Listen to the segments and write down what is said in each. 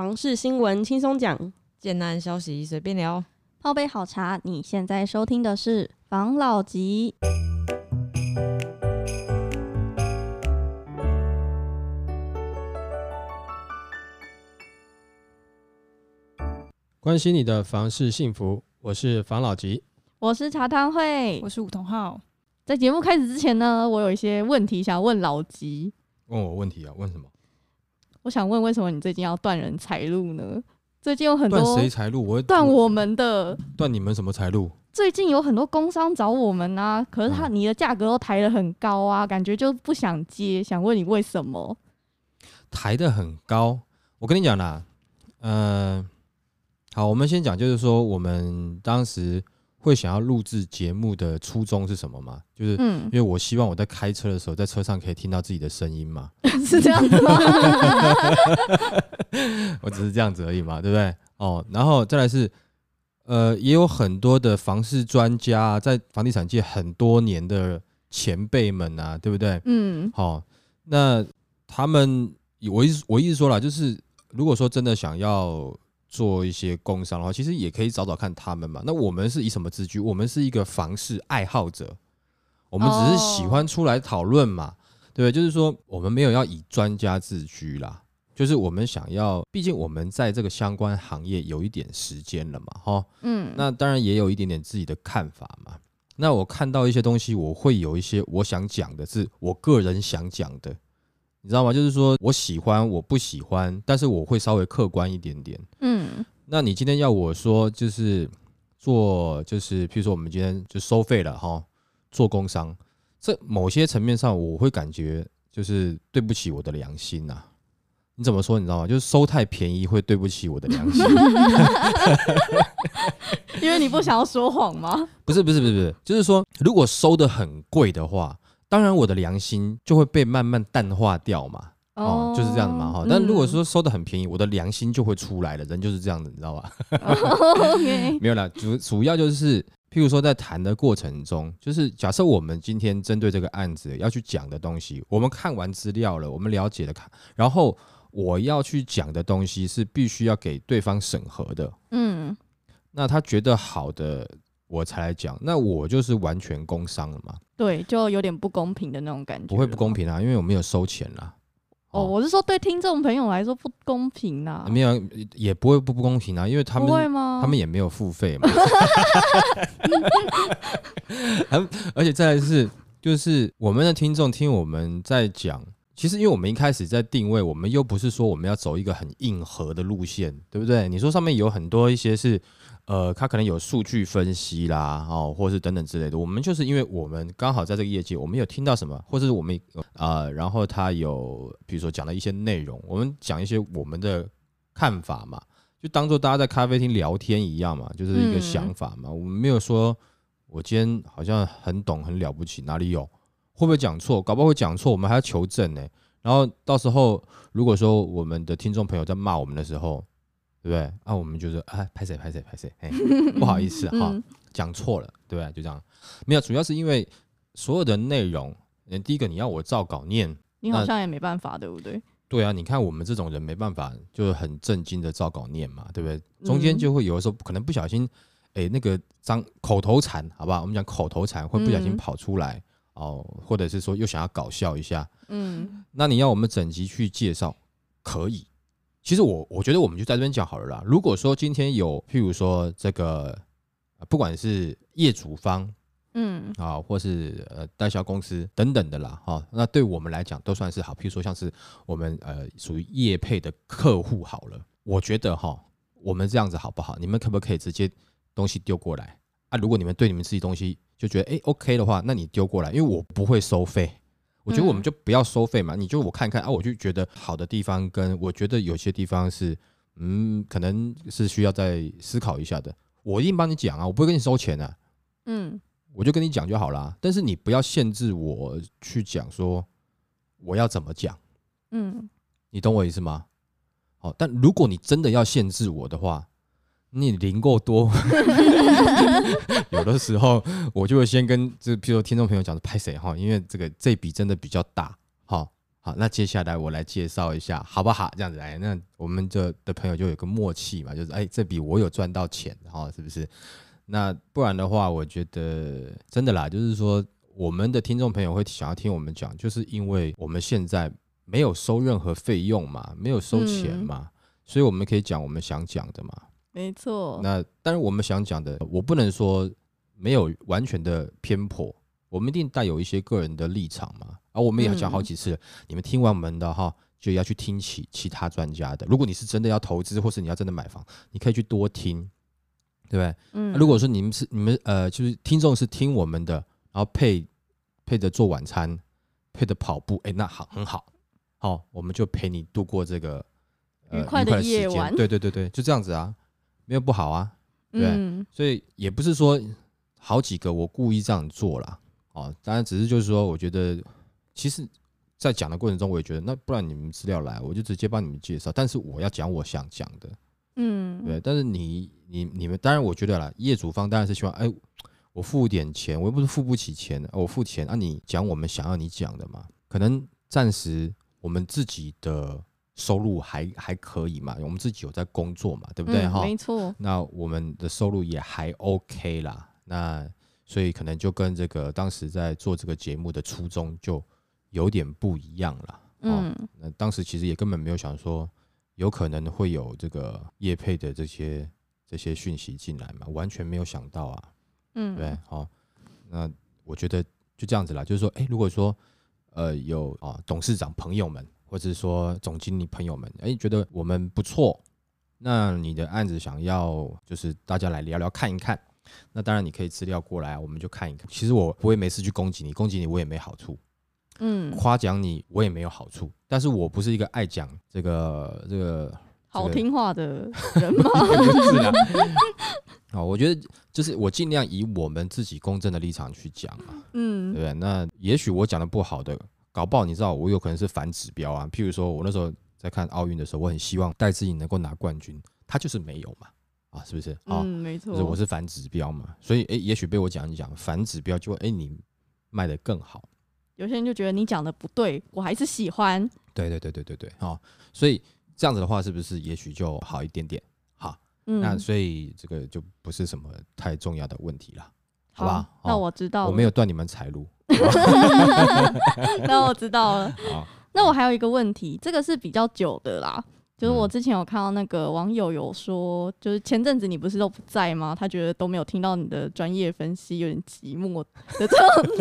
房事新闻轻松讲，建案消息随便聊，泡杯好茶。你现在收听的是房老吉。关心你的房事幸福，我是房老吉，我是茶汤会，我是梧桐浩。在节目开始之前呢，我有一些问题想问老吉。问我问题啊？问什么？我想问，为什么你最近要断人财路呢？最近有很多断谁财路？我断我们的，断你们什么财路？最近有很多工商找我们啊，可是他你的价格都抬得很高啊，感觉就不想接。想问你为什么？抬得很高？我跟你讲啦，呃。好，我们先讲，就是说我们当时会想要录制节目的初衷是什么吗？就是，因为我希望我在开车的时候，在车上可以听到自己的声音嘛。是这样子吗？我只是这样子而已嘛，对不对？哦，然后再来是，呃，也有很多的房市专家，在房地产界很多年的前辈们啊，对不对？嗯。好，那他们，我意思我意思说了，就是如果说真的想要。做一些工商的话，其实也可以找找看他们嘛。那我们是以什么自居？我们是一个房事爱好者，我们只是喜欢出来讨论嘛，哦、对不对？就是说，我们没有要以专家自居啦，就是我们想要，毕竟我们在这个相关行业有一点时间了嘛，哈，嗯，那当然也有一点点自己的看法嘛。那我看到一些东西，我会有一些我想讲的，是我个人想讲的。你知道吗？就是说我喜欢，我不喜欢，但是我会稍微客观一点点。嗯，那你今天要我说，就是做，就是譬如说我们今天就收费了哈，做工商，这某些层面上我会感觉就是对不起我的良心呐。你怎么说？你知道吗？就是收太便宜会对不起我的良心，因为你不想要说谎吗？不是，不是，不是，不是，就是说如果收的很贵的话。当然，我的良心就会被慢慢淡化掉嘛，哦，就是这样的嘛，哈。但如果说收的很便宜，我的良心就会出来了，人就是这样的，你知道吧？没有啦，主主要就是，譬如说在谈的过程中，就是假设我们今天针对这个案子要去讲的东西，我们看完资料了，我们了解了看，然后我要去讲的东西是必须要给对方审核的，嗯，那他觉得好的。我才来讲，那我就是完全工伤了嘛？对，就有点不公平的那种感觉。不会不公平啊，因为我没有收钱啦。哦，我是说对听众朋友来说不公平啊。没有，也不会不不公平啊，因为他们他们也没有付费嘛。而且再来是，就是我们的听众听我们在讲，其实因为我们一开始在定位，我们又不是说我们要走一个很硬核的路线，对不对？你说上面有很多一些是。呃，他可能有数据分析啦，哦，或是等等之类的。我们就是因为我们刚好在这个业界，我们有听到什么，或者是我们啊、呃，然后他有比如说讲了一些内容，我们讲一些我们的看法嘛，就当做大家在咖啡厅聊天一样嘛，就是一个想法嘛。我们没有说我今天好像很懂很了不起，哪里有？会不会讲错？搞不好会讲错，我们还要求证呢。然后到时候如果说我们的听众朋友在骂我们的时候，对不对？啊，我们就是啊，拍谁拍谁拍谁，哎，不好意思哈，讲错了，对不对？就这样，没有，主要是因为所有的内容，第一个你要我照稿念，你好像也没办法，对不对？对啊，你看我们这种人没办法，就是很正经的照稿念嘛，对不对？中间就会有的时候可能不小心，哎，那个张口头禅，好不好？我们讲口头禅会不小心跑出来哦，或者是说又想要搞笑一下，嗯，那你要我们整集去介绍，可以。其实我我觉得我们就在这边讲好了啦。如果说今天有譬如说这个，不管是业主方，嗯啊，或是呃代销公司等等的啦，哈，那对我们来讲都算是好。譬如说像是我们呃属于业配的客户好了，我觉得哈，我们这样子好不好？你们可不可以直接东西丢过来啊？如果你们对你们自己东西就觉得哎 OK 的话，那你丢过来，因为我不会收费。我觉得我们就不要收费嘛，你就我看看啊，我就觉得好的地方跟我觉得有些地方是，嗯，可能是需要再思考一下的。我一定帮你讲啊，我不会跟你收钱啊，嗯，我就跟你讲就好啦。但是你不要限制我去讲说我要怎么讲，嗯，你懂我意思吗？好，但如果你真的要限制我的话。你零够多，有的时候我就会先跟这，譬如说听众朋友讲的拍谁哈，因为这个这笔真的比较大哈，好，那接下来我来介绍一下，好不好？这样子来，那我们这的朋友就有个默契嘛，就是哎，这笔我有赚到钱，哈，是不是？那不然的话，我觉得真的啦，就是说我们的听众朋友会想要听我们讲，就是因为我们现在没有收任何费用嘛，没有收钱嘛，嗯、所以我们可以讲我们想讲的嘛。没错。那当然，我们想讲的，我不能说没有完全的偏颇，我们一定带有一些个人的立场嘛。而、啊、我们也讲好几次了，嗯、你们听完我们的哈，就要去听其其他专家的。如果你是真的要投资，或是你要真的买房，你可以去多听，对不对？嗯。啊、如果说你们是你们呃，就是听众是听我们的，然后配配着做晚餐，配着跑步，哎，那好很好，好，我们就陪你度过这个、呃、愉快的夜晚。对对对对，就这样子啊，没有不好啊，对。嗯、所以也不是说好几个我故意这样做啦，哦，当然只是就是说，我觉得。其实，在讲的过程中，我也觉得，那不然你们资料来，我就直接帮你们介绍。但是我要讲我想讲的，嗯，对。但是你、你、你们，当然我觉得啦，业主方当然是希望，哎，我付点钱，我又不是付不起钱，我付钱，那、啊、你讲我们想要你讲的嘛。可能暂时我们自己的收入还还可以嘛，我们自己有在工作嘛，对不对？哈、嗯，没错。那我们的收入也还 OK 啦。那所以可能就跟这个当时在做这个节目的初衷就。有点不一样了，嗯，那当时其实也根本没有想说有可能会有这个业配的这些这些讯息进来嘛，完全没有想到啊，嗯，对，好，那我觉得就这样子啦，就是说，哎，如果说呃有啊董事长朋友们，或者是说总经理朋友们，哎，觉得我们不错，那你的案子想要就是大家来聊聊看一看，那当然你可以资料过来啊，我们就看一看。其实我不会没事去攻击你，攻击你我也没好处。嗯，夸奖你我也没有好处，但是我不是一个爱讲这个这个好听话的 人吗？是啊，好，我觉得就是我尽量以我们自己公正的立场去讲嘛，嗯，对不对？那也许我讲的不好的，搞不好你知道我有可能是反指标啊。譬如说我那时候在看奥运的时候，我很希望戴资颖能够拿冠军，他就是没有嘛，啊，是不是？啊，嗯，没错，就是我是反指标嘛，所以诶，也许被我讲一讲反指标，就会诶，你卖得更好。有些人就觉得你讲的不对，我还是喜欢。对对对对对对，好，所以这样子的话，是不是也许就好一点点？好，嗯，那所以这个就不是什么太重要的问题了，好吧？那我知道了，我没有断你们财路。那我知道了。好，那我还有一个问题，这个是比较久的啦。就是我之前有看到那个网友有说，就是前阵子你不是都不在吗？他觉得都没有听到你的专业分析，有点寂寞的这种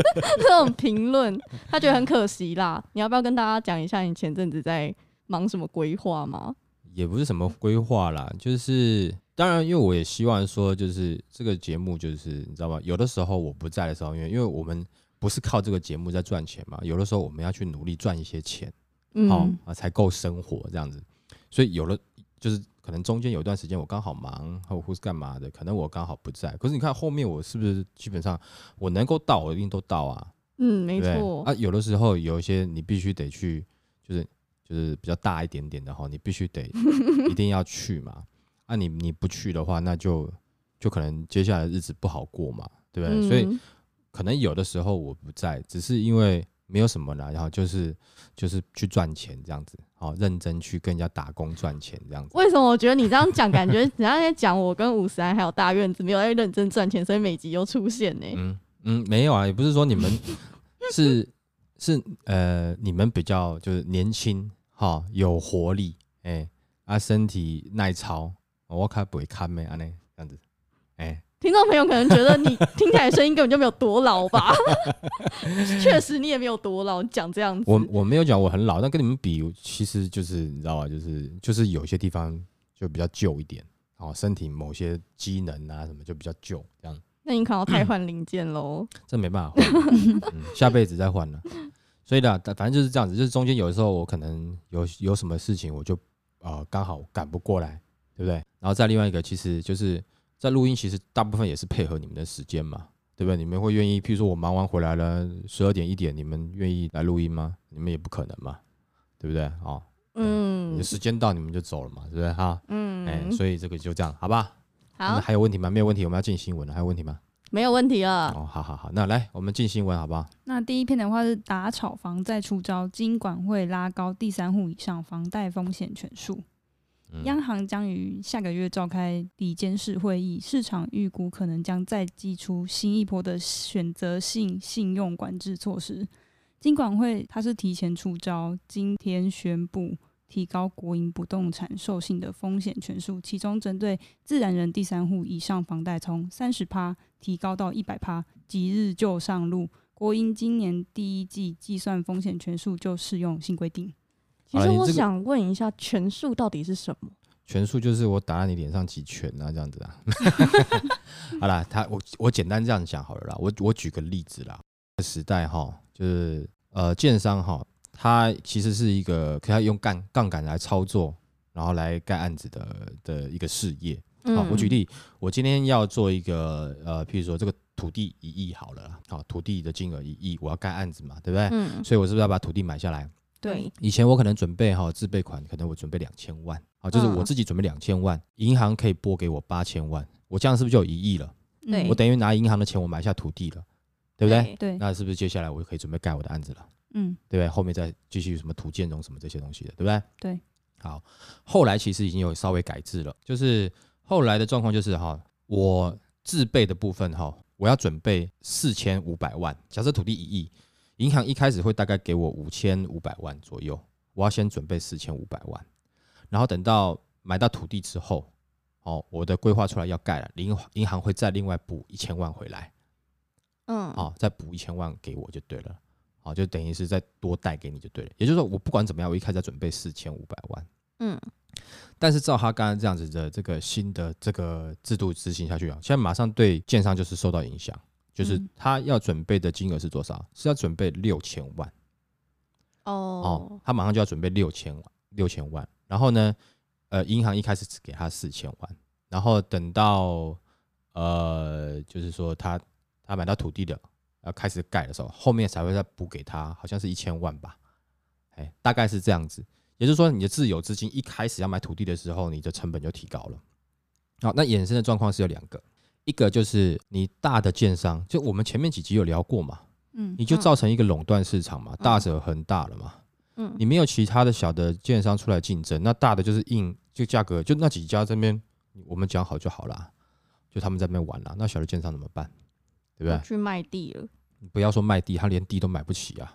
这种评论，他觉得很可惜啦。你要不要跟大家讲一下你前阵子在忙什么规划吗？也不是什么规划啦，就是当然，因为我也希望说，就是这个节目，就是你知道吗？有的时候我不在的时候，因为因为我们不是靠这个节目在赚钱嘛，有的时候我们要去努力赚一些钱，好啊，嗯，才够生活这样子。所以有了，就是可能中间有一段时间我刚好忙，或或是干嘛的，可能我刚好不在。可是你看后面我是不是基本上我能够到，我一定都到啊？嗯，没错。啊，有的时候有一些你必须得去，就是就是比较大一点点的哈，你必须得 一定要去嘛。啊你，你你不去的话，那就就可能接下来日子不好过嘛，对不对？嗯、所以可能有的时候我不在，只是因为。没有什么啦，然后就是就是去赚钱这样子，好认真去跟人家打工赚钱这样子。为什么我觉得你这样讲，感觉人家在讲我跟五十安还有大院子没有在认真赚钱，所以每集又出现呢？嗯嗯，没有啊，也不是说你们 是是呃，你们比较就是年轻哈，有活力哎，啊身体耐操，我看不会看没啊呢这样子哎。听众朋友可能觉得你听起来声音根本就没有多老吧？确实你也没有多老，讲这样子。我我没有讲我很老，但跟你们比，其实就是你知道吧？就是就是有些地方就比较旧一点，哦，身体某些机能啊什么就比较旧这样。那你可能要汰换零件喽？这没办法换，嗯，下辈子再换了。所以呢，反正就是这样子，就是中间有的时候我可能有有什么事情，我就呃刚好赶不过来，对不对？然后再另外一个，其实就是。在录音，其实大部分也是配合你们的时间嘛，对不对？你们会愿意，譬如说我忙完回来了，十二点一点，你们愿意来录音吗？你们也不可能嘛，对不对？哦，嗯，你的时间到，你们就走了嘛，对不对？哈，嗯，哎，所以这个就这样，好吧？好，还有问题吗？没有问题，我们要进新闻了，还有问题吗？没有问题了。哦，好好好，那来我们进新闻好不好？那第一篇的话是打炒房再出招，金管会拉高第三户以上房贷风险权数。央行将于下个月召开理监事会议，市场预估可能将再祭出新一波的选择性信用管制措施。金管会它是提前出招，今天宣布。提高国营不动产授信的风险权数，其中针对自然人第三户以上房贷，从三十趴提高到一百趴，即日就上路。国营今年第一季计算风险权数就适用新规定。其实我想问一下，拳术到底是什么？拳术就是我打在你脸上几拳啊，这样子啊。好啦，他我我简单这样讲好了啦。我我举个例子啦，时代哈，就是呃，建商哈。它其实是一个可以用杠杠杆来操作，然后来盖案子的的一个事业。好，我举例，我今天要做一个呃，譬如说这个土地一亿好了，好，土地的金额一亿，我要盖案子嘛，对不对？嗯。所以我是不是要把土地买下来？对。以前我可能准备哈自备款，可能我准备两千万，好，就是我自己准备两千万，银行可以拨给我八千万，我这样是不是就有一亿了？对。我等于拿银行的钱，我买下土地了，对不对？对。那是不是接下来我就可以准备盖我的案子了？嗯，对不对？后面再继续什么土建融什么这些东西的，对不对？对，好，后来其实已经有稍微改制了，就是后来的状况就是哈，我自备的部分哈，我要准备四千五百万，假设土地一亿，银行一开始会大概给我五千五百万左右，我要先准备四千五百万，然后等到买到土地之后，哦，我的规划出来要盖了，银银行会再另外补一千万回来，嗯，哦，再补一千万给我就对了。好，就等于是再多贷给你就对了。也就是说，我不管怎么样，我一开始要准备四千五百万。嗯，但是照他刚刚这样子的这个新的这个制度执行下去啊，现在马上对建商就是受到影响，就是他要准备的金额是多少？是要准备六千万。哦哦，他马上就要准备六千万，六千万。然后呢，呃，银行一开始只给他四千万，然后等到呃，就是说他他买到土地的。要开始盖的时候，后面才会再补给他，好像是一千万吧，哎，大概是这样子。也就是说，你的自有资金一开始要买土地的时候，你的成本就提高了。好，那衍生的状况是有两个，一个就是你大的建商，就我们前面几集有聊过嘛，嗯，你就造成一个垄断市场嘛，大者恒大了嘛，嗯，你没有其他的小的建商出来竞争，那大的就是硬就价格就那几家这边我们讲好就好了，就他们在那边玩了，那小的建商怎么办？对不对？去卖地了。不要说卖地，他连地都买不起啊，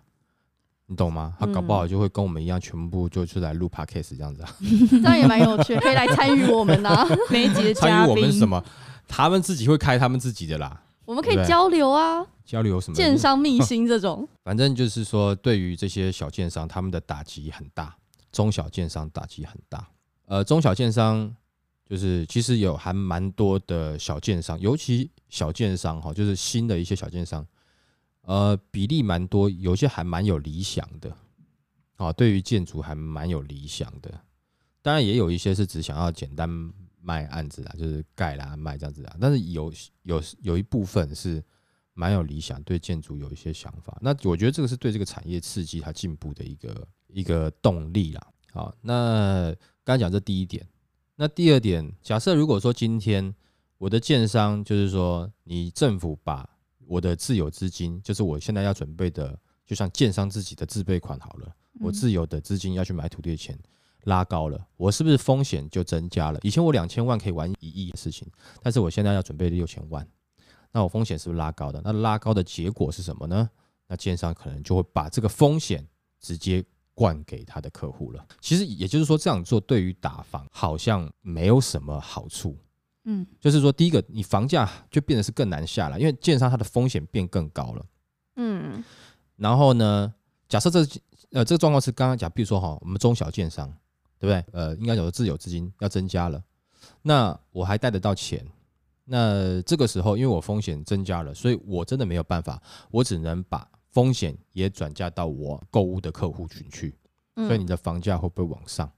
你懂吗？他搞不好就会跟我们一样，全部就是来录 podcast 这样子啊。这样也蛮有趣，可以来参与我们呐、啊。每一集的嘉宾。参与我们什么？他们自己会开他们自己的啦。我们可以交流啊。交流什么？建商秘辛这种。反正就是说，对于这些小建商，他们的打击很大；中小建商打击很大。呃，中小建商。就是其实有还蛮多的小建商，尤其小建商哈，就是新的一些小建商，呃，比例蛮多，有些还蛮有理想的，啊，对于建筑还蛮有理想的。当然也有一些是只想要简单卖案子啊，就是盖啦卖这样子啊。但是有有有一部分是蛮有理想，对建筑有一些想法。那我觉得这个是对这个产业刺激它进步的一个一个动力啦。好，那刚才讲这第一点。那第二点，假设如果说今天我的建商就是说，你政府把我的自有资金，就是我现在要准备的，就像建商自己的自备款好了，我自有的资金要去买土地的钱拉高了，我是不是风险就增加了？以前我两千万可以玩一亿的事情，但是我现在要准备六千万，那我风险是不是拉高的？那拉高的结果是什么呢？那建商可能就会把这个风险直接。灌给他的客户了。其实也就是说，这样做对于打房好像没有什么好处。嗯，就是说，第一个，你房价就变得是更难下来，因为建商它的风险变更高了。嗯，然后呢，假设这呃这个状况是刚刚讲，比如说哈，我们中小建商，对不对？呃，应该有的自有资金要增加了，那我还贷得到钱，那这个时候因为我风险增加了，所以我真的没有办法，我只能把。风险也转嫁到我购物的客户群去，所以你的房价会不会往上？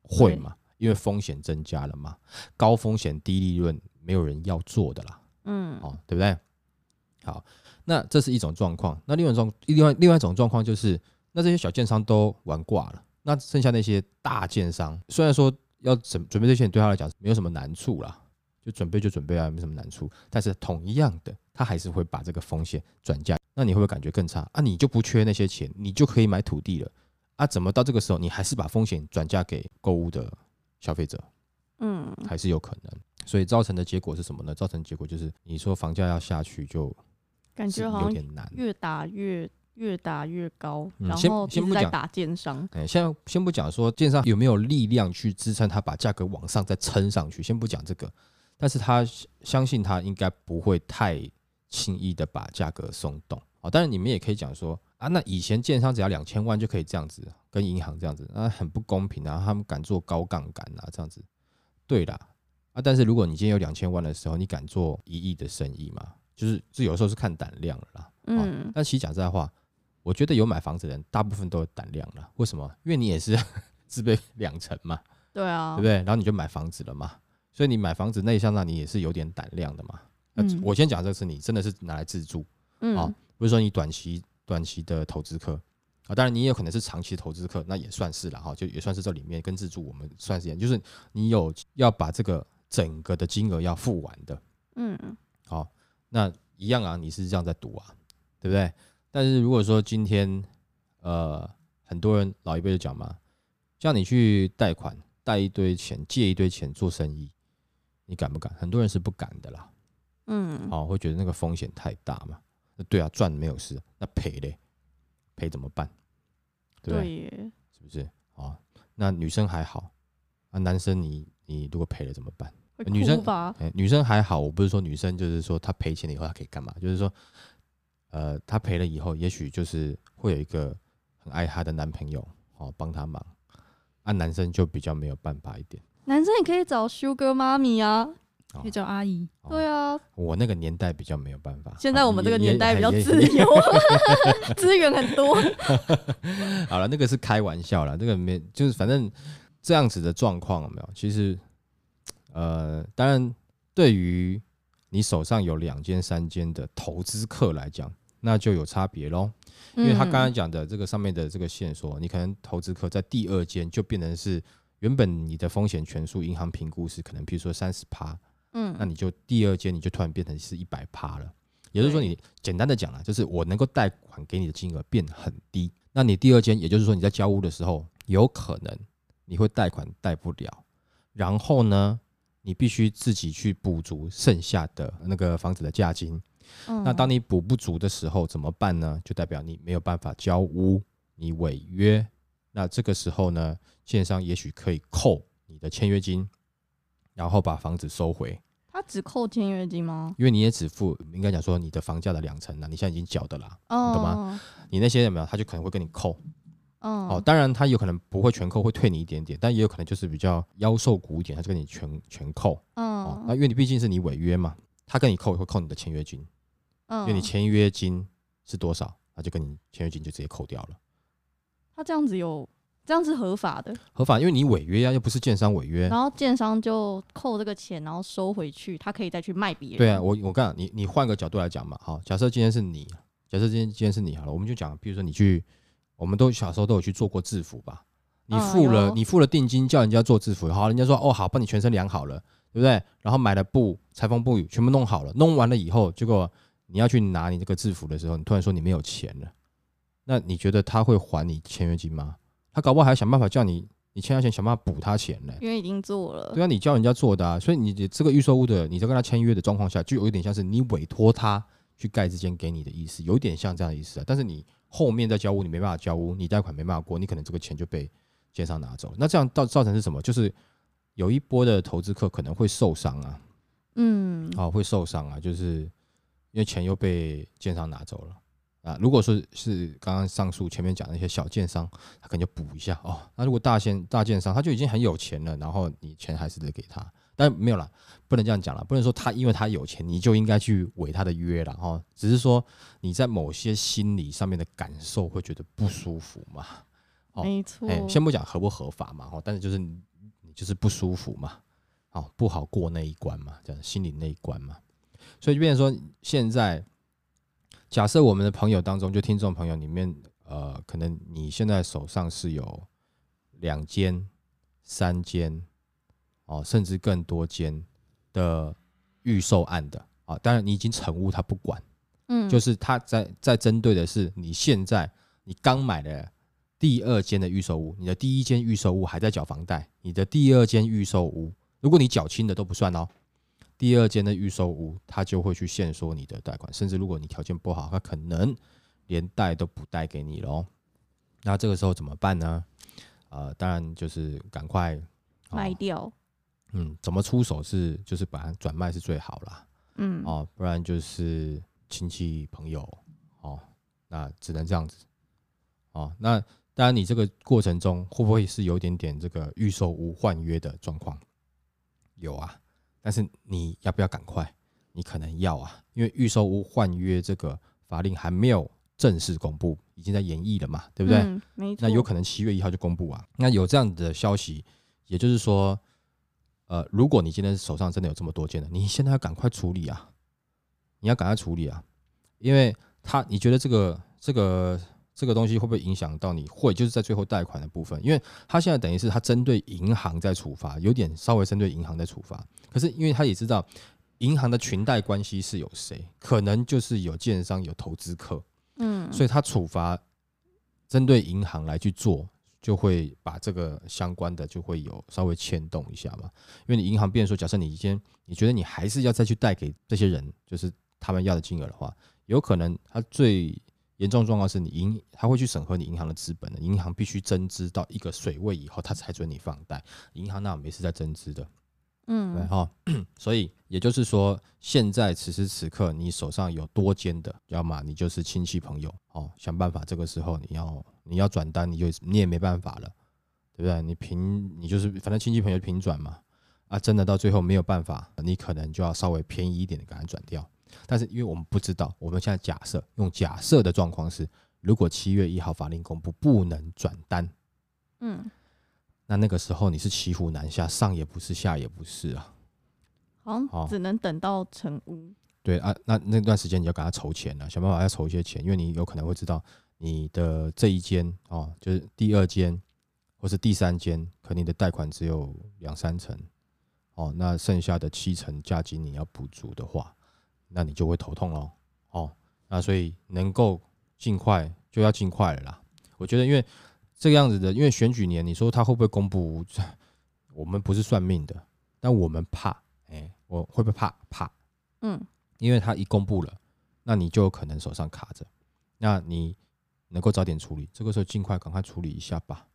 会嘛？因为风险增加了嘛。高风险低利润，没有人要做的啦。嗯，哦，对不对？好，那这是一种状况。那另外一种，另外另外一种状况就是，那这些小建商都玩挂了，那剩下那些大建商，虽然说要准准备这些，对他来讲没有什么难处啦。就准备就准备啊，没什么难处。但是同样的，他还是会把这个风险转嫁，那你会不会感觉更差啊？你就不缺那些钱，你就可以买土地了啊？怎么到这个时候你还是把风险转嫁给购物的消费者？嗯，还是有可能。所以造成的结果是什么呢？造成结果就是你说房价要下去，就感觉好像有点难，越打越。越打越高，然后先不讲打建商。哎，先先不讲说建商有没有力量去支撑他把价格往上再撑上去，先不讲这个，但是他相信他应该不会太轻易的把价格松动啊。当然，你们也可以讲说啊，那以前建商只要两千万就可以这样子跟银行这样子，那很不公平啊，他们敢做高杠杆啊，这样子。对啦，啊，但是如果你今天有两千万的时候，你敢做一亿的生意吗？就是这有时候是看胆量了啦。嗯，但其实讲实在话。我觉得有买房子的人，大部分都有胆量了。为什么？因为你也是 自备两成嘛，对啊，对不对？然后你就买房子了嘛，所以你买房子那一项，那你也是有点胆量的嘛。嗯，我先讲这个是你真的是拿来自住，嗯，啊，不是说你短期短期的投资客啊，当然你也有可能是长期投资客，那也算是了哈，就也算是这里面跟自住我们算是一样，就是你有要把这个整个的金额要付完的，嗯，好，那一样啊，你是这样在赌啊，对不对？但是如果说今天，呃，很多人老一辈就讲嘛，叫你去贷款，贷一堆钱，借一堆钱做生意，你敢不敢？很多人是不敢的啦。嗯，好、哦，会觉得那个风险太大嘛。那对啊，赚没有事，那赔嘞？赔怎么办？对不对？对是不是？啊、哦，那女生还好，啊，男生你你如果赔了怎么办？女生、欸，女生还好，我不是说女生就是说她赔钱了以后她可以干嘛？就是说。呃，她赔了以后，也许就是会有一个很爱她的男朋友哦，帮她忙。啊，男生就比较没有办法一点。男生也可以找 Sugar 妈咪啊，可以找阿姨。哦、对啊，我那个年代比较没有办法。现在我们这个年代比较自由，资源很多。好了，那个是开玩笑啦，这个没就是反正这样子的状况有没有？其实，呃，当然对于。你手上有两间、三间的投资客来讲，那就有差别喽。因为他刚刚讲的这个上面的这个线索，你可能投资客在第二间就变成是原本你的风险权数，银行评估是可能，比如说三十趴，嗯，那你就第二间你就突然变成是一百趴了。也就是说，你简单的讲了，就是我能够贷款给你的金额变很低，那你第二间，也就是说你在交屋的时候，有可能你会贷款贷不了，然后呢，你必须自己去补足剩下的那个房子的价金。嗯，那当你补不足的时候怎么办呢？就代表你没有办法交屋，你违约。那这个时候呢，建商也许可以扣你的签约金，然后把房子收回。他只扣签约金吗？因为你也只付，应该讲说你的房价的两成了，你现在已经缴的啦，哦，懂吗？你那些有没有？他就可能会跟你扣。嗯、哦，当然他有可能不会全扣，会退你一点点，但也有可能就是比较妖兽骨一点，他就跟你全全扣。嗯、哦，那因为你毕竟是你违约嘛，他跟你扣会扣你的签约金。嗯，因为你签约金是多少，他就跟你签约金就直接扣掉了。他这样子有这样是合法的？合法，因为你违约呀、啊，又不是建商违约。然后建商就扣这个钱，然后收回去，他可以再去卖别人。对啊，我我刚你你换个角度来讲嘛，好，假设今天是你，假设今天今天是你好了，我们就讲，比如说你去。我们都小时候都有去做过制服吧？你付了，你付了定金，叫人家做制服，好，人家说哦好，帮你全身量好了，对不对？然后买了布、裁缝布全部弄好了，弄完了以后，结果你要去拿你这个制服的时候，你突然说你没有钱了，那你觉得他会还你签约金吗？他搞不好还要想办法叫你，你签下钱想办法补他钱呢？因为已经做了，对啊，你叫人家做的啊，所以你这个预售屋的，你在跟他签约的状况下，就有一点像是你委托他去盖这间给你的意思，有一点像这样的意思啊，但是你。后面再交屋，你没办法交屋，你贷款没办法过，你可能这个钱就被奸商拿走。那这样造造成是什么？就是有一波的投资客可能会受伤啊，嗯，啊会受伤啊，就是因为钱又被建商拿走了啊。如果说是刚刚上述前面讲的那些小建商，他可能就补一下哦。那如果大建大建商他就已经很有钱了，然后你钱还是得给他。但没有啦，不能这样讲了，不能说他因为他有钱，你就应该去违他的约了哈。只是说你在某些心理上面的感受会觉得不舒服嘛。没错。哎，先不讲合不合法嘛，哦但是就是你就是不舒服嘛，哦，不好过那一关嘛，这样心理那一关嘛。所以就变成说，现在假设我们的朋友当中，就听众朋友里面，呃，可能你现在手上是有两间、三间。哦，甚至更多间的预售案的啊，当然你已经成屋，他不管，嗯，就是他在在针对的是你现在你刚买的第二间的预售屋，你的第一间预售屋还在缴房贷，你的第二间预售屋，如果你缴清的都不算哦，第二间的预售屋他就会去限缩你的贷款，甚至如果你条件不好，他可能连贷都不贷给你喽。那这个时候怎么办呢？呃，当然就是赶快、哦、卖掉。嗯，怎么出手是就是把它转卖是最好啦。嗯，哦，不然就是亲戚朋友哦，那只能这样子。哦，那当然你这个过程中会不会是有点点这个预售屋换约的状况？有啊，但是你要不要赶快？你可能要啊，因为预售屋换约这个法令还没有正式公布，已经在研议了嘛，对不对？嗯，没错。那有可能七月一号就公布啊。那有这样的消息，也就是说。呃，如果你今天手上真的有这么多件的，你现在要赶快处理啊！你要赶快处理啊，因为他你觉得这个这个这个东西会不会影响到你？会，就是在最后贷款的部分，因为他现在等于是他针对银行在处罚，有点稍微针对银行在处罚。可是因为他也知道银行的裙带关系是有谁，可能就是有建商有投资客，嗯，所以他处罚针对银行来去做。就会把这个相关的就会有稍微牵动一下嘛，因为你银行变说，假设你今天你觉得你还是要再去贷给这些人，就是他们要的金额的话，有可能他最严重状况是你银他会去审核你银行的资本的，银行必须增资到一个水位以后，他才准你放贷，银行那没事在增资的，嗯，对哈，所以也就是说，现在此时此刻你手上有多间的，要么你就是亲戚朋友，哦，想办法这个时候你要。你要转单，你就你也没办法了，对不对？你平你就是反正亲戚朋友平转嘛，啊，真的到最后没有办法，你可能就要稍微便宜一点的给他转掉。但是因为我们不知道，我们现在假设用假设的状况是，如果七月一号法令公布不能转单，嗯，那那个时候你是骑虎难下，上也不是，下也不是啊，好像只能等到成屋。对啊，那那段时间你要给他筹钱了，想办法要筹一些钱，因为你有可能会知道。你的这一间哦，就是第二间或是第三间，可能你的贷款只有两三成哦，那剩下的七成价金你要补足的话，那你就会头痛喽哦。那所以能够尽快就要尽快了啦。我觉得，因为这个样子的，因为选举年，你说他会不会公布？我们不是算命的，但我们怕，哎，我会不会怕？怕，嗯，因为他一公布了，那你就有可能手上卡着，那你。能够早点处理，这个时候尽快赶快处理一下吧，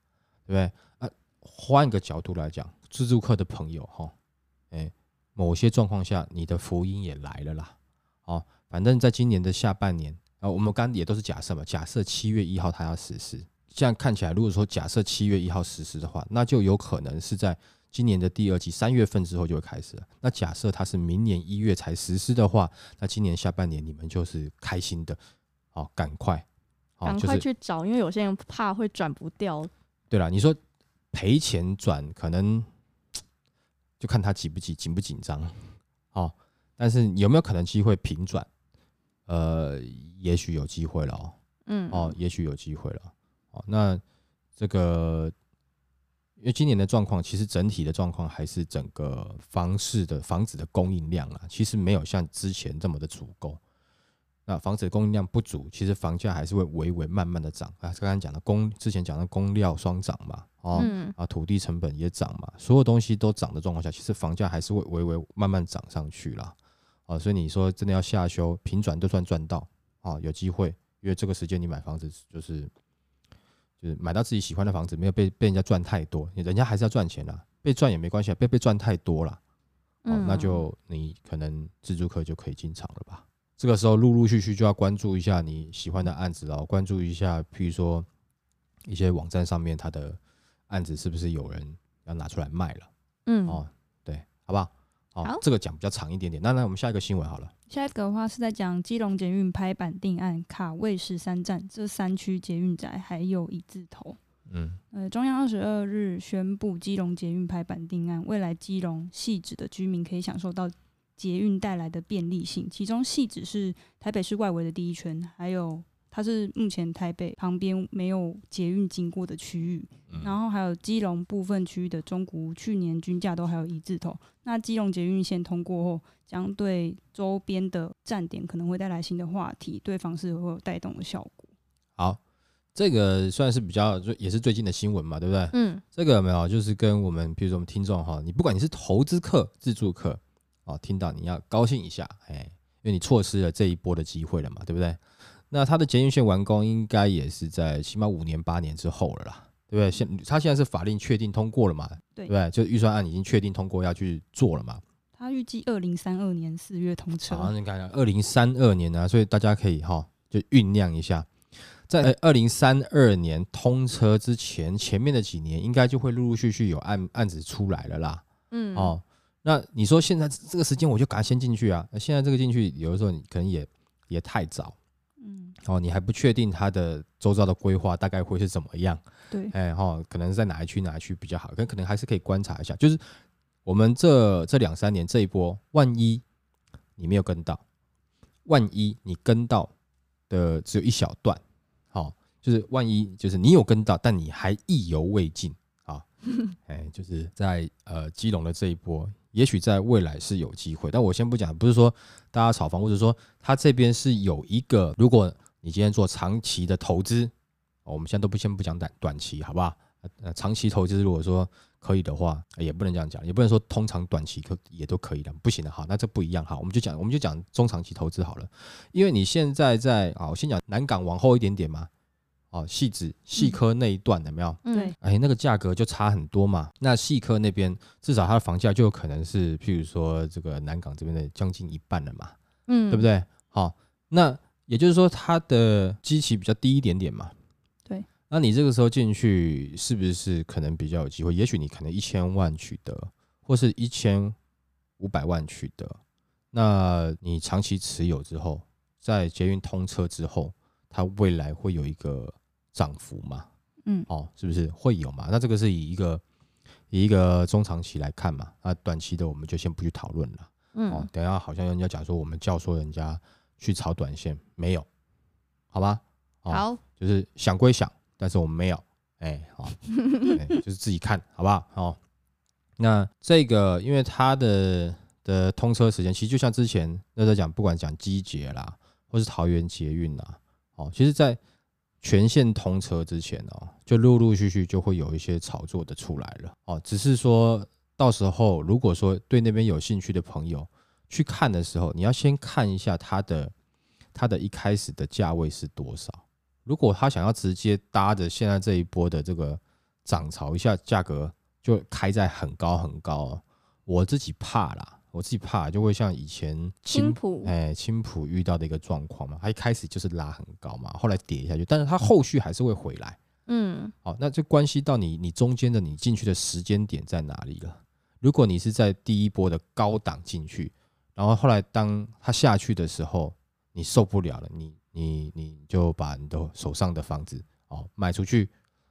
对不对？啊，换一个角度来讲，自助客的朋友哈，哎，某些状况下你的福音也来了啦。哦，反正在今年的下半年啊，我们刚刚也都是假设嘛，假设七月一号他要实施，这样看起来，如果说假设七月一号实施的话，那就有可能是在今年的第二季三月份之后就会开始了。那假设它是明年一月才实施的话，那今年下半年你们就是开心的，好，赶快。赶快去找，因为有些人怕会转不掉。对了，你说赔钱转，可能就看他紧不紧、紧不紧张。哦，但是有没有可能机会平转？呃，也许有机会了哦。嗯，哦，也许有机会了。哦，那这个，因为今年的状况，其实整体的状况还是整个房市的房子的供应量啊，其实没有像之前这么的足够。那房子的供应量不足，其实房价还是会微微慢慢的涨啊。刚刚讲的工，之前讲的工料双涨嘛，哦，嗯、啊，土地成本也涨嘛，所有东西都涨的状况下，其实房价还是会微微慢慢涨上去啦。啊，所以你说真的要下修平转都算赚到啊，有机会，因为这个时间你买房子就是就是买到自己喜欢的房子，没有被被人家赚太多，人家还是要赚钱啦，被赚也没关系啊，被被赚太多了，哦，那就你可能自住客就可以进场了吧。这个时候，陆陆续续就要关注一下你喜欢的案子哦，关注一下，譬如说一些网站上面它的案子是不是有人要拿出来卖了？嗯，哦，对，好不好？哦、好，这个讲比较长一点点。那那我们下一个新闻好了。下一个的话是在讲基隆捷运拍板定案，卡位十三站，这三区捷运宅还有一字头。嗯，呃，中央二十二日宣布基隆捷运拍板定案，未来基隆汐止的居民可以享受到。捷运带来的便利性，其中汐止是台北市外围的第一圈，还有它是目前台北旁边没有捷运经过的区域，嗯、然后还有基隆部分区域的中古屋，去年均价都还有一字头。那基隆捷运线通过后，将对周边的站点可能会带来新的话题，对房市会有带动的效果。好，这个算是比较也是最近的新闻嘛，对不对？嗯，这个有没有就是跟我们，比如说我们听众哈，你不管你是投资客、自住客，哦，听到你要高兴一下，哎，因为你错失了这一波的机会了嘛，对不对？那它的捷运线完工应该也是在起码五年八年之后了啦，对不对？现它现在是法令确定通过了嘛？对，对不对？就预算案已经确定通过要去做了嘛？它预计二零三二年四月通车。好，你看看二零三二年呢、啊，所以大家可以哈就酝酿一下，在二零三二年通车之前，前面的几年应该就会陆陆续续有案案子出来了啦。嗯，哦，那你说现在这个时间我就赶快先进去啊？那现在这个进去，有的时候你可能也也太早。嗯，哦，你还不确定它的周遭的规划大概会是怎么样？对，哎，哈，可能在哪一区哪一区比较好？可可能还是可以观察一下。就是我们这这两三年这一波，万一你没有跟到，万一你跟到的只有一小段，好，就是万一就是你有跟到，但你还意犹未尽啊，哎，就是在呃基隆的这一波。也许在未来是有机会，但我先不讲，不是说大家炒房，或者说他这边是有一个，如果你今天做长期的投资，我们现在都不先不讲短短期，好不好？呃，长期投资如果说可以的话，也不能这样讲，也不能说通常短期可也都可以的，不行的，好，那这不一样，好，我们就讲我们就讲中长期投资好了，因为你现在在啊，我先讲南港往后一点点嘛。哦，细子细科那一段有没有？对、嗯，哎，那个价格就差很多嘛。那细科那边至少它的房价就有可能是，譬如说这个南港这边的将近一半了嘛，嗯，对不对？好、哦，那也就是说它的基期比较低一点点嘛。对，那你这个时候进去是不是可能比较有机会？也许你可能一千万取得，或是一千五百万取得。那你长期持有之后，在捷运通车之后，它未来会有一个。涨幅嘛，嗯，哦，是不是？会有嘛？那这个是以一个以一个中长期来看嘛，那短期的我们就先不去讨论了，嗯，哦，等一下好像人家讲说我们教唆人家去炒短线，没有，好吧？哦、好，就是想归想，但是我们没有，哎、欸，好、欸，就是自己看好不好？哦，那这个因为它的的通车时间，其实就像之前那在讲，不管讲机捷啦，或是桃园捷运啦，哦，其实，在全线通车之前哦，就陆陆续续就会有一些炒作的出来了哦。只是说到时候，如果说对那边有兴趣的朋友去看的时候，你要先看一下它的它的一开始的价位是多少。如果他想要直接搭着现在这一波的这个涨潮，一下价格就开在很高很高，我自己怕啦。我自己怕就会像以前青浦哎青浦遇到的一个状况嘛，它一开始就是拉很高嘛，后来跌下去，但是它后续还是会回来。嗯，好，那就关系到你你中间的你进去的时间点在哪里了。如果你是在第一波的高档进去，然后后来当它下去的时候，你受不了了，你你你就把你的手上的房子哦卖出去，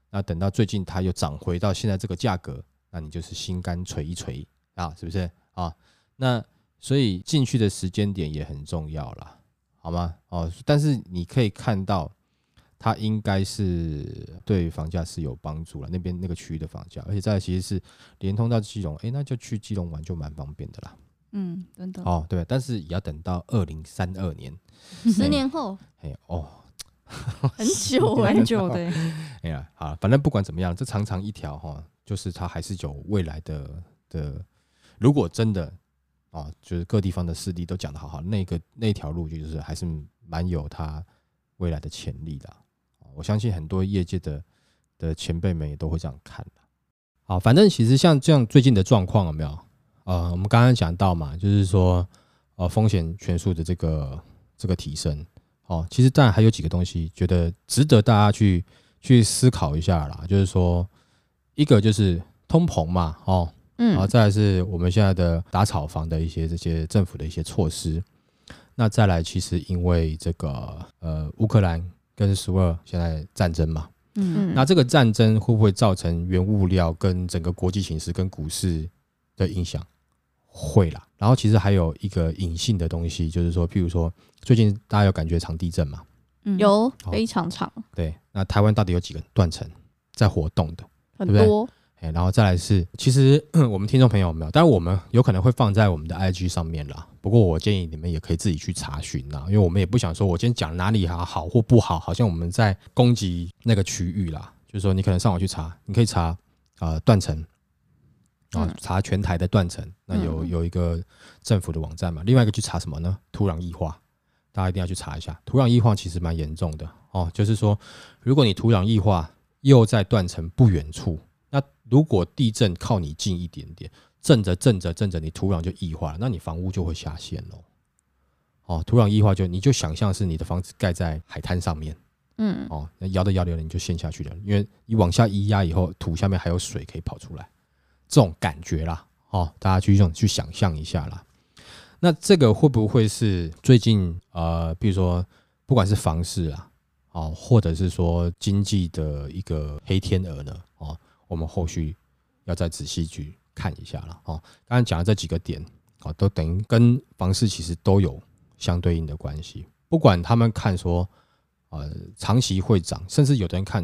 那等到最近它又涨回到现在这个价格，那你就是心肝捶一捶啊，是不是啊？那所以进去的时间点也很重要啦，好吗？哦，但是你可以看到，它应该是对房价是有帮助了。那边那个区域的房价，而且再其实是连通到基隆，哎，那就去基隆玩就蛮方便的啦。嗯，真的。哦，对，但是也要等到二零三二年，十年后。哎哦，很久很久的。哎呀，好，反正不管怎么样，这长长一条哈，就是它还是有未来的的。如果真的。哦，就是各地方的势力都讲得好好，那个那条路就是还是蛮有它未来的潜力的。我相信很多业界的的前辈们也都会这样看的。好，反正其实像这样最近的状况有没有？呃，我们刚刚讲到嘛，就是说呃风险权数的这个这个提升。哦，其实当然还有几个东西觉得值得大家去去思考一下啦，就是说一个就是通膨嘛，哦。然后再来是我们现在的打草房的一些这些政府的一些措施，那再来其实因为这个呃乌克兰跟苏俄现在战争嘛，嗯，那这个战争会不会造成原物料跟整个国际形势跟股市的影响？会啦。然后其实还有一个隐性的东西，就是说，譬如说最近大家有感觉长地震嘛，嗯。有非常长，对，那台湾到底有几个断层在活动的？很对不对？多。哎，然后再来是，其实 我们听众朋友有没有？但是我们有可能会放在我们的 IG 上面啦。不过我建议你们也可以自己去查询啦，因为我们也不想说我今天讲哪里好好或不好，好像我们在攻击那个区域啦。就是说，你可能上网去查，你可以查啊断层啊，查全台的断层。那有有一个政府的网站嘛。另外一个去查什么呢？土壤异化，大家一定要去查一下。土壤异化其实蛮严重的哦，就是说，如果你土壤异化又在断层不远处。那如果地震靠你近一点点，震着震着震着，你土壤就异化了，那你房屋就会下陷喽。哦，土壤异化就你就想象是你的房子盖在海滩上面，嗯，哦，那摇着摇着你就陷下去了，因为你往下一压以后，土下面还有水可以跑出来，这种感觉啦，哦，大家去用去想象一下啦。那这个会不会是最近呃，比如说不管是房市啊，哦，或者是说经济的一个黑天鹅呢？哦。我们后续要再仔细去看一下了哦。刚刚讲的这几个点啊，都等于跟房市其实都有相对应的关系。不管他们看说，呃，长期会涨，甚至有的人看，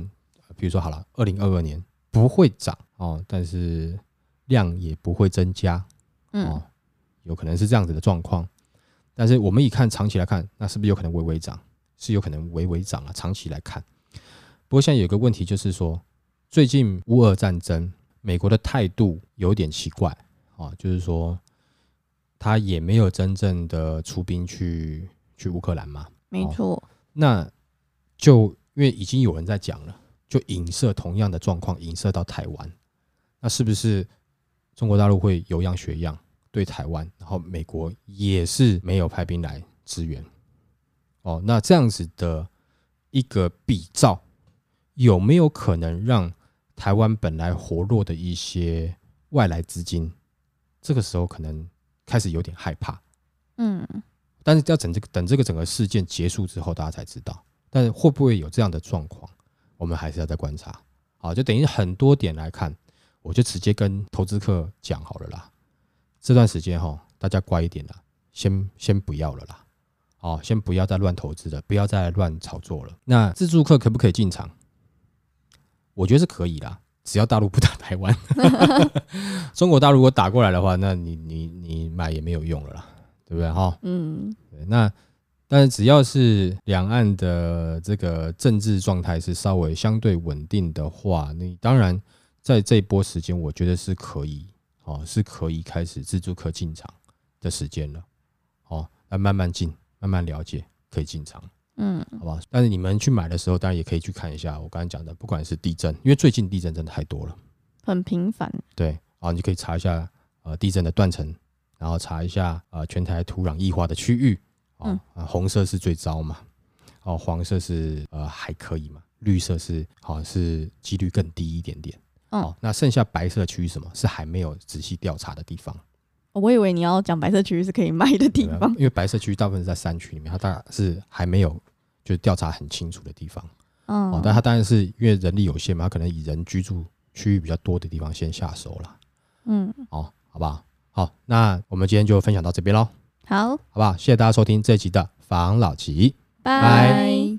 比如说好了，二零二二年不会涨哦，但是量也不会增加，哦，有可能是这样子的状况。但是我们一看长期来看，那是不是有可能微微涨？是有可能微微涨啊，长期来看。不过现在有个问题就是说。最近乌俄战争，美国的态度有点奇怪啊，就是说他也没有真正的出兵去去乌克兰嘛，没错。那就因为已经有人在讲了，就影射同样的状况，影射到台湾，那是不是中国大陆会有样学样对台湾？然后美国也是没有派兵来支援哦，那这样子的一个比照，有没有可能让？台湾本来活络的一些外来资金，这个时候可能开始有点害怕，嗯，但是要等这个等这个整个事件结束之后，大家才知道。但是会不会有这样的状况，我们还是要再观察。好，就等于很多点来看，我就直接跟投资客讲好了啦。这段时间哈，大家乖一点啦，先先不要了啦，好，先不要再乱投资了，不要再乱炒作了。那自助客可不可以进场？我觉得是可以啦，只要大陆不打台湾，中国大陆如果打过来的话，那你你你买也没有用了啦，对不对哈？嗯，那但是只要是两岸的这个政治状态是稍微相对稳定的话，你当然在这一波时间，我觉得是可以哦，是可以开始自助客进场的时间了，哦，来慢慢进，慢慢了解，可以进场。嗯，好吧，但是你们去买的时候，当然也可以去看一下我刚才讲的，不管是地震，因为最近地震真的太多了，很频繁。对，啊，你可以查一下呃地震的断层，然后查一下呃全台土壤异化的区域，哦，红色是最糟嘛，哦，黄色是呃还可以嘛，绿色是好像是几率更低一点点，哦，那剩下白色区域什么？是还没有仔细调查的地方。我以为你要讲白色区域是可以卖的地方，因为白色区域大部分是在山区里面，它大概是还没有就是调查很清楚的地方。嗯，哦，但它当然是因为人力有限嘛，它可能以人居住区域比较多的地方先下手了。嗯，哦，好不好？好，那我们今天就分享到这边喽。好，好不好？谢谢大家收听这一集的房老吉，拜。